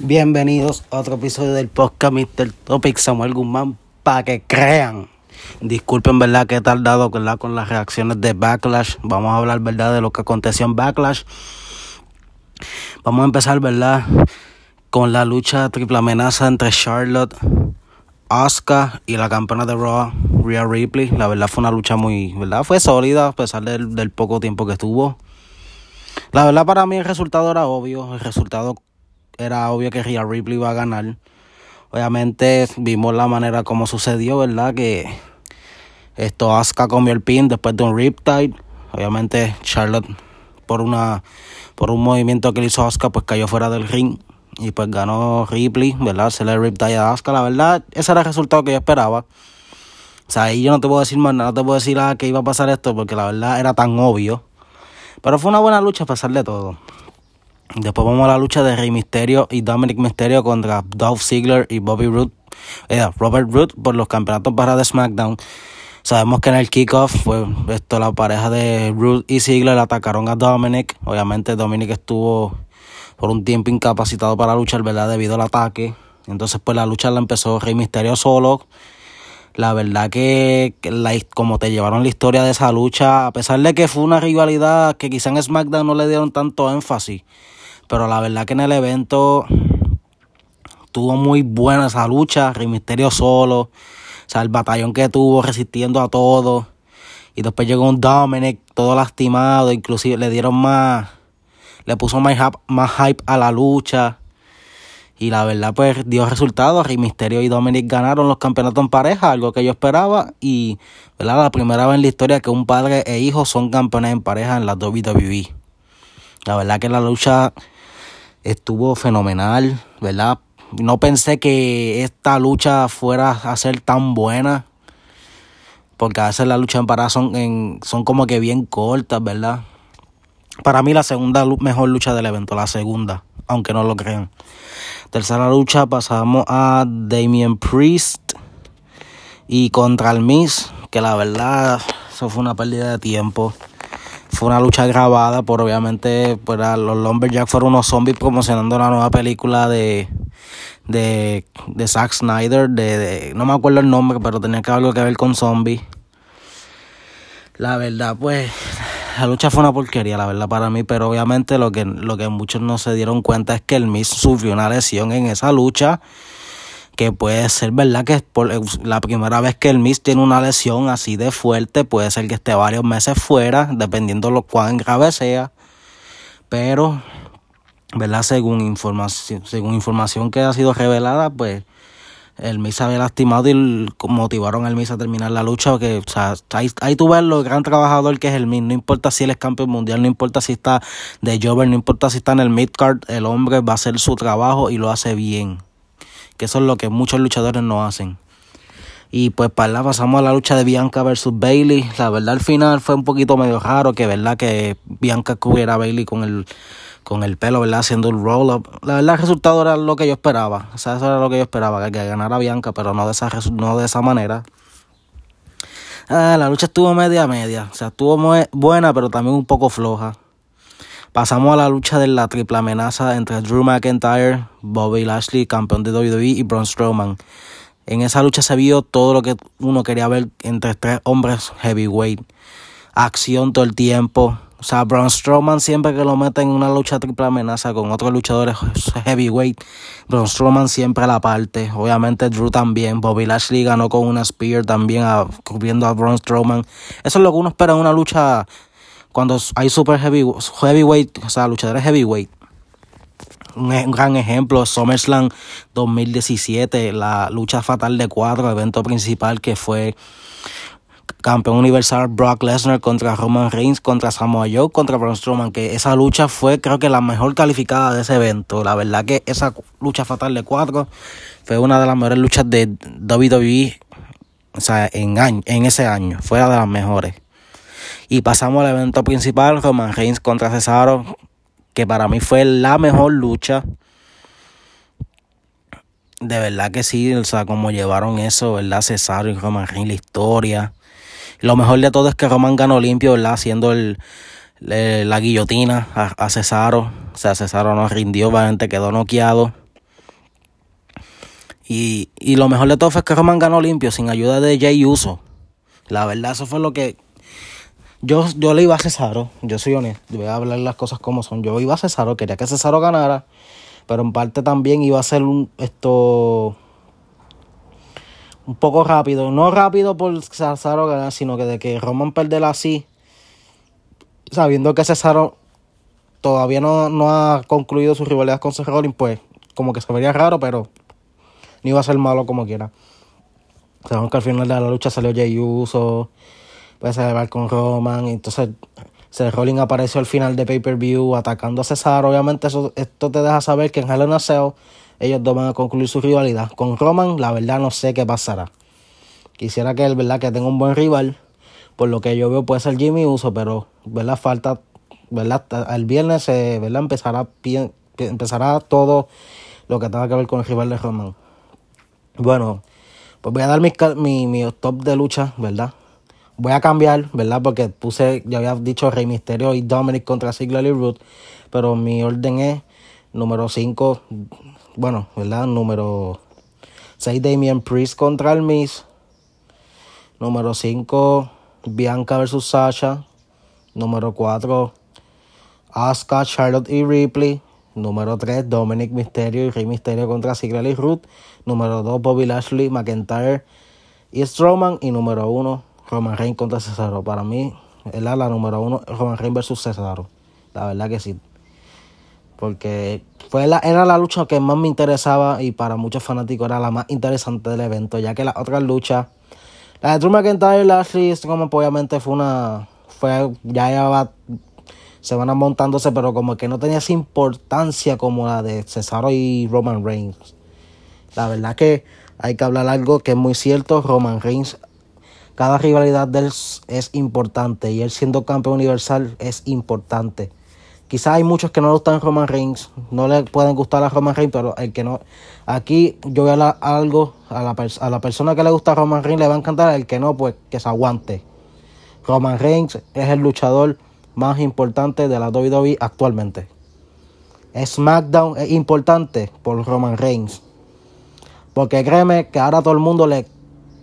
Bienvenidos a otro episodio del podcast Mr. Topic Samuel Guzmán para que crean. Disculpen, ¿verdad? Que he tardado ¿verdad? con las reacciones de Backlash. Vamos a hablar, ¿verdad? De lo que aconteció en Backlash. Vamos a empezar, ¿verdad? Con la lucha triple amenaza entre Charlotte, Asuka y la campeona de Raw, Rhea Ripley. La verdad fue una lucha muy, ¿verdad? Fue sólida a pesar del, del poco tiempo que estuvo. La verdad para mí el resultado era obvio. El resultado era obvio que Rhea Ripley iba a ganar. Obviamente vimos la manera como sucedió, ¿verdad? Que esto Asuka comió el pin después de un riptide. Obviamente Charlotte por una por un movimiento que le hizo Asuka pues cayó fuera del ring y pues ganó Ripley, ¿verdad? Se le riptide a Asuka, la verdad, ese era el resultado que yo esperaba. O sea, ahí yo no te puedo decir más nada, no te puedo decir ah, que iba a pasar esto porque la verdad era tan obvio. Pero fue una buena lucha a pesar de todo. Después vamos a la lucha de Rey Mysterio y Dominic Mysterio contra Dolph Ziggler y Bobby Roode, eh, Robert Roode por los campeonatos para de SmackDown. Sabemos que en el kickoff fue esto la pareja de Roode y Ziggler atacaron a Dominic. Obviamente Dominic estuvo por un tiempo incapacitado para luchar, ¿verdad? Debido al ataque. Entonces pues la lucha la empezó Rey Mysterio solo. La verdad que, como te llevaron la historia de esa lucha, a pesar de que fue una rivalidad que quizá en SmackDown no le dieron tanto énfasis, pero la verdad que en el evento tuvo muy buena esa lucha, Rey Misterio solo, o sea, el batallón que tuvo resistiendo a todo. Y después llegó un Dominic todo lastimado, inclusive le dieron más, le puso más hype, más hype a la lucha. Y la verdad, pues dio resultados. Rey Misterio y Dominic ganaron los campeonatos en pareja, algo que yo esperaba. Y, ¿verdad? La primera vez en la historia que un padre e hijo son campeones en pareja en la WWE. La verdad que la lucha estuvo fenomenal, ¿verdad? No pensé que esta lucha fuera a ser tan buena. Porque a veces las luchas en pareja son, en, son como que bien cortas, ¿verdad? Para mí la segunda mejor lucha del evento, la segunda, aunque no lo crean. Tercera lucha pasamos a Damien Priest y contra el Miss, que la verdad eso fue una pérdida de tiempo. Fue una lucha grabada por obviamente pues, los Lumberjacks fueron unos zombies promocionando la nueva película de de, de Zack Snyder, de, no me acuerdo el nombre, pero tenía que algo que ver con zombies. La verdad, pues la lucha fue una porquería, la verdad, para mí, pero obviamente lo que, lo que muchos no se dieron cuenta es que el Miss sufrió una lesión en esa lucha, que puede ser verdad que por la primera vez que el Miss tiene una lesión así de fuerte, puede ser que esté varios meses fuera, dependiendo lo cuán grave sea, pero, ¿verdad? Según información, según información que ha sido revelada, pues el Miz había lastimado y motivaron al Miz a terminar la lucha. Porque, o sea, ahí, ahí tú ves lo gran trabajador que es el Miz. No importa si él es campeón mundial, no importa si está de Jover, no importa si está en el midcard, el hombre va a hacer su trabajo y lo hace bien. Que eso es lo que muchos luchadores no hacen. Y pues para allá pasamos a la lucha de Bianca versus Bailey. La verdad al final fue un poquito medio raro que verdad que Bianca cubriera a Bailey con el con el pelo, ¿verdad? Haciendo un roll-up. La verdad, el resultado era lo que yo esperaba. O sea, eso era lo que yo esperaba, que, ganara Bianca, pero no de esa, no de esa manera. Ah, la lucha estuvo media media. O sea, estuvo buena, pero también un poco floja. Pasamos a la lucha de la triple amenaza entre Drew McIntyre, Bobby Lashley, campeón de WWE, y Braun Strowman. En esa lucha se vio todo lo que uno quería ver entre tres hombres heavyweight. Acción todo el tiempo, o sea, Braun Strowman siempre que lo mete en una lucha triple amenaza con otros luchadores heavyweight, Braun Strowman siempre a la parte. Obviamente Drew también. Bobby Lashley ganó con una Spear también cubriendo a Braun Strowman. Eso es lo que uno espera en una lucha cuando hay super heavyweight, o sea, luchadores heavyweight. Un, un gran ejemplo, SummerSlam 2017, la lucha fatal de cuatro, evento principal que fue campeón universal Brock Lesnar contra Roman Reigns, contra Samoa Joe, contra Braun Strowman, que esa lucha fue creo que la mejor calificada de ese evento. La verdad que esa lucha fatal de cuatro fue una de las mejores luchas de WWE, o sea, en, año, en ese año, fue una de las mejores. Y pasamos al evento principal, Roman Reigns contra Cesaro, que para mí fue la mejor lucha. De verdad que sí, o sea, como llevaron eso, ¿verdad? Cesaro y Roman Reigns, la historia lo mejor de todo es que Roman ganó limpio, ¿verdad? Haciendo el, la guillotina a, Cesaro. O sea, Cesaro no rindió, obviamente quedó noqueado. Y, y lo mejor de todo fue que Roman ganó limpio, sin ayuda de Jay Uso. La verdad, eso fue lo que. Yo, yo le iba a Cesaro, yo soy honesto, voy a hablar las cosas como son. Yo iba a Cesaro, quería que Cesaro ganara, pero en parte también iba a ser un esto un poco rápido. No rápido por Cesaro ganar, sino que de que Roman perder así, sabiendo que Cesaro todavía no, no ha concluido su rivalidad con Seth pues como que se vería raro, pero ni iba a ser malo como quiera. Sabemos que al final de la lucha salió Jey Uso, puede celebrar con Roman, entonces Seth Rollins apareció al final de pay-per-view atacando a Cesaro. Obviamente eso, esto te deja saber que en Hell in ellos dos van a concluir su rivalidad. Con Roman, la verdad no sé qué pasará. Quisiera que él, verdad, que tenga un buen rival. Por lo que yo veo puede ser Jimmy Uso, pero, verdad, falta, verdad, el viernes, verdad, empezará, empezará todo lo que tenga que ver con el rival de Roman. Bueno, pues voy a dar mi, mi, mi top de lucha, ¿verdad? Voy a cambiar, ¿verdad? Porque puse, ya había dicho Rey Misterio y Dominic contra Ziggler y Root, pero mi orden es número 5, bueno, ¿verdad? Número 6, Damien Priest contra el Miz. Número 5, Bianca versus Sasha. Número 4, Asuka, Charlotte y Ripley. Número 3, Dominic Mysterio y Rey Mysterio contra Ziggler y Ruth. Número 2, Bobby Lashley, McIntyre y Strowman. Y número 1, Roman Reigns contra Cesaro. Para mí, es la número 1, Roman Reigns versus Cesaro. La verdad que sí. Porque fue la, era la lucha que más me interesaba y para muchos fanáticos era la más interesante del evento, ya que las otras luchas, la de Drew McIntyre y Lashley, como obviamente fue una, fue, ya llevaba semanas montándose, pero como que no tenía esa importancia como la de Cesaro y Roman Reigns. La verdad que hay que hablar algo que es muy cierto, Roman Reigns, cada rivalidad de él es importante y él siendo campeón universal es importante. Quizás hay muchos que no le gustan Roman Reigns, no le pueden gustar a Roman Reigns, pero el que no. Aquí yo voy a algo a la, a la persona que le gusta Roman Reigns, le va a encantar, el que no, pues que se aguante. Roman Reigns es el luchador más importante de la WWE actualmente. SmackDown es importante por Roman Reigns. Porque créeme que ahora todo el mundo le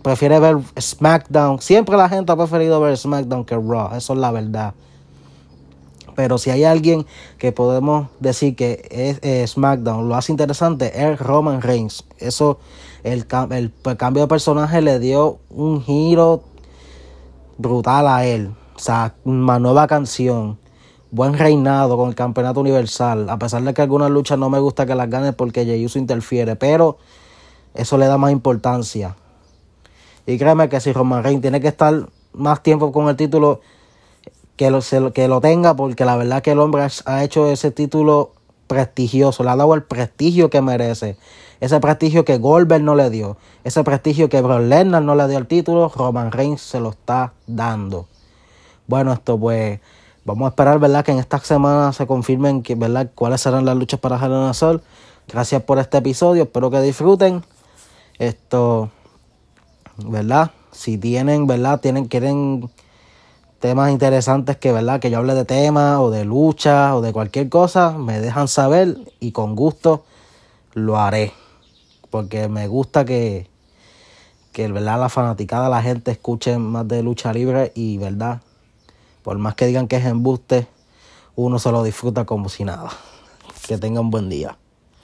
prefiere ver SmackDown. Siempre la gente ha preferido ver SmackDown que Raw. Eso es la verdad. Pero si hay alguien que podemos decir que es eh, SmackDown lo hace interesante, es Roman Reigns. Eso, el, el, cambio de personaje le dio un giro brutal a él. O sea, una nueva canción. Buen reinado con el campeonato universal. A pesar de que algunas luchas no me gusta que las gane porque Jey Uso interfiere. Pero eso le da más importancia. Y créeme que si Roman Reigns tiene que estar más tiempo con el título que lo, que lo tenga, porque la verdad que el hombre ha hecho ese título prestigioso, le ha dado el prestigio que merece. Ese prestigio que Goldberg no le dio, ese prestigio que Brock Lesnar no le dio el título, Roman Reigns se lo está dando. Bueno, esto pues vamos a esperar, ¿verdad? Que en esta semana se confirmen que, ¿verdad? cuáles serán las luchas para Hell in Sol. Gracias por este episodio, espero que disfruten. Esto, ¿verdad? Si tienen, ¿verdad? Tienen, quieren temas interesantes que, ¿verdad? Que yo hable de temas o de lucha o de cualquier cosa, me dejan saber y con gusto lo haré. Porque me gusta que, que ¿verdad? la fanaticada, la gente escuche más de lucha libre y, ¿verdad? Por más que digan que es embuste, uno se lo disfruta como si nada. Que tengan buen día.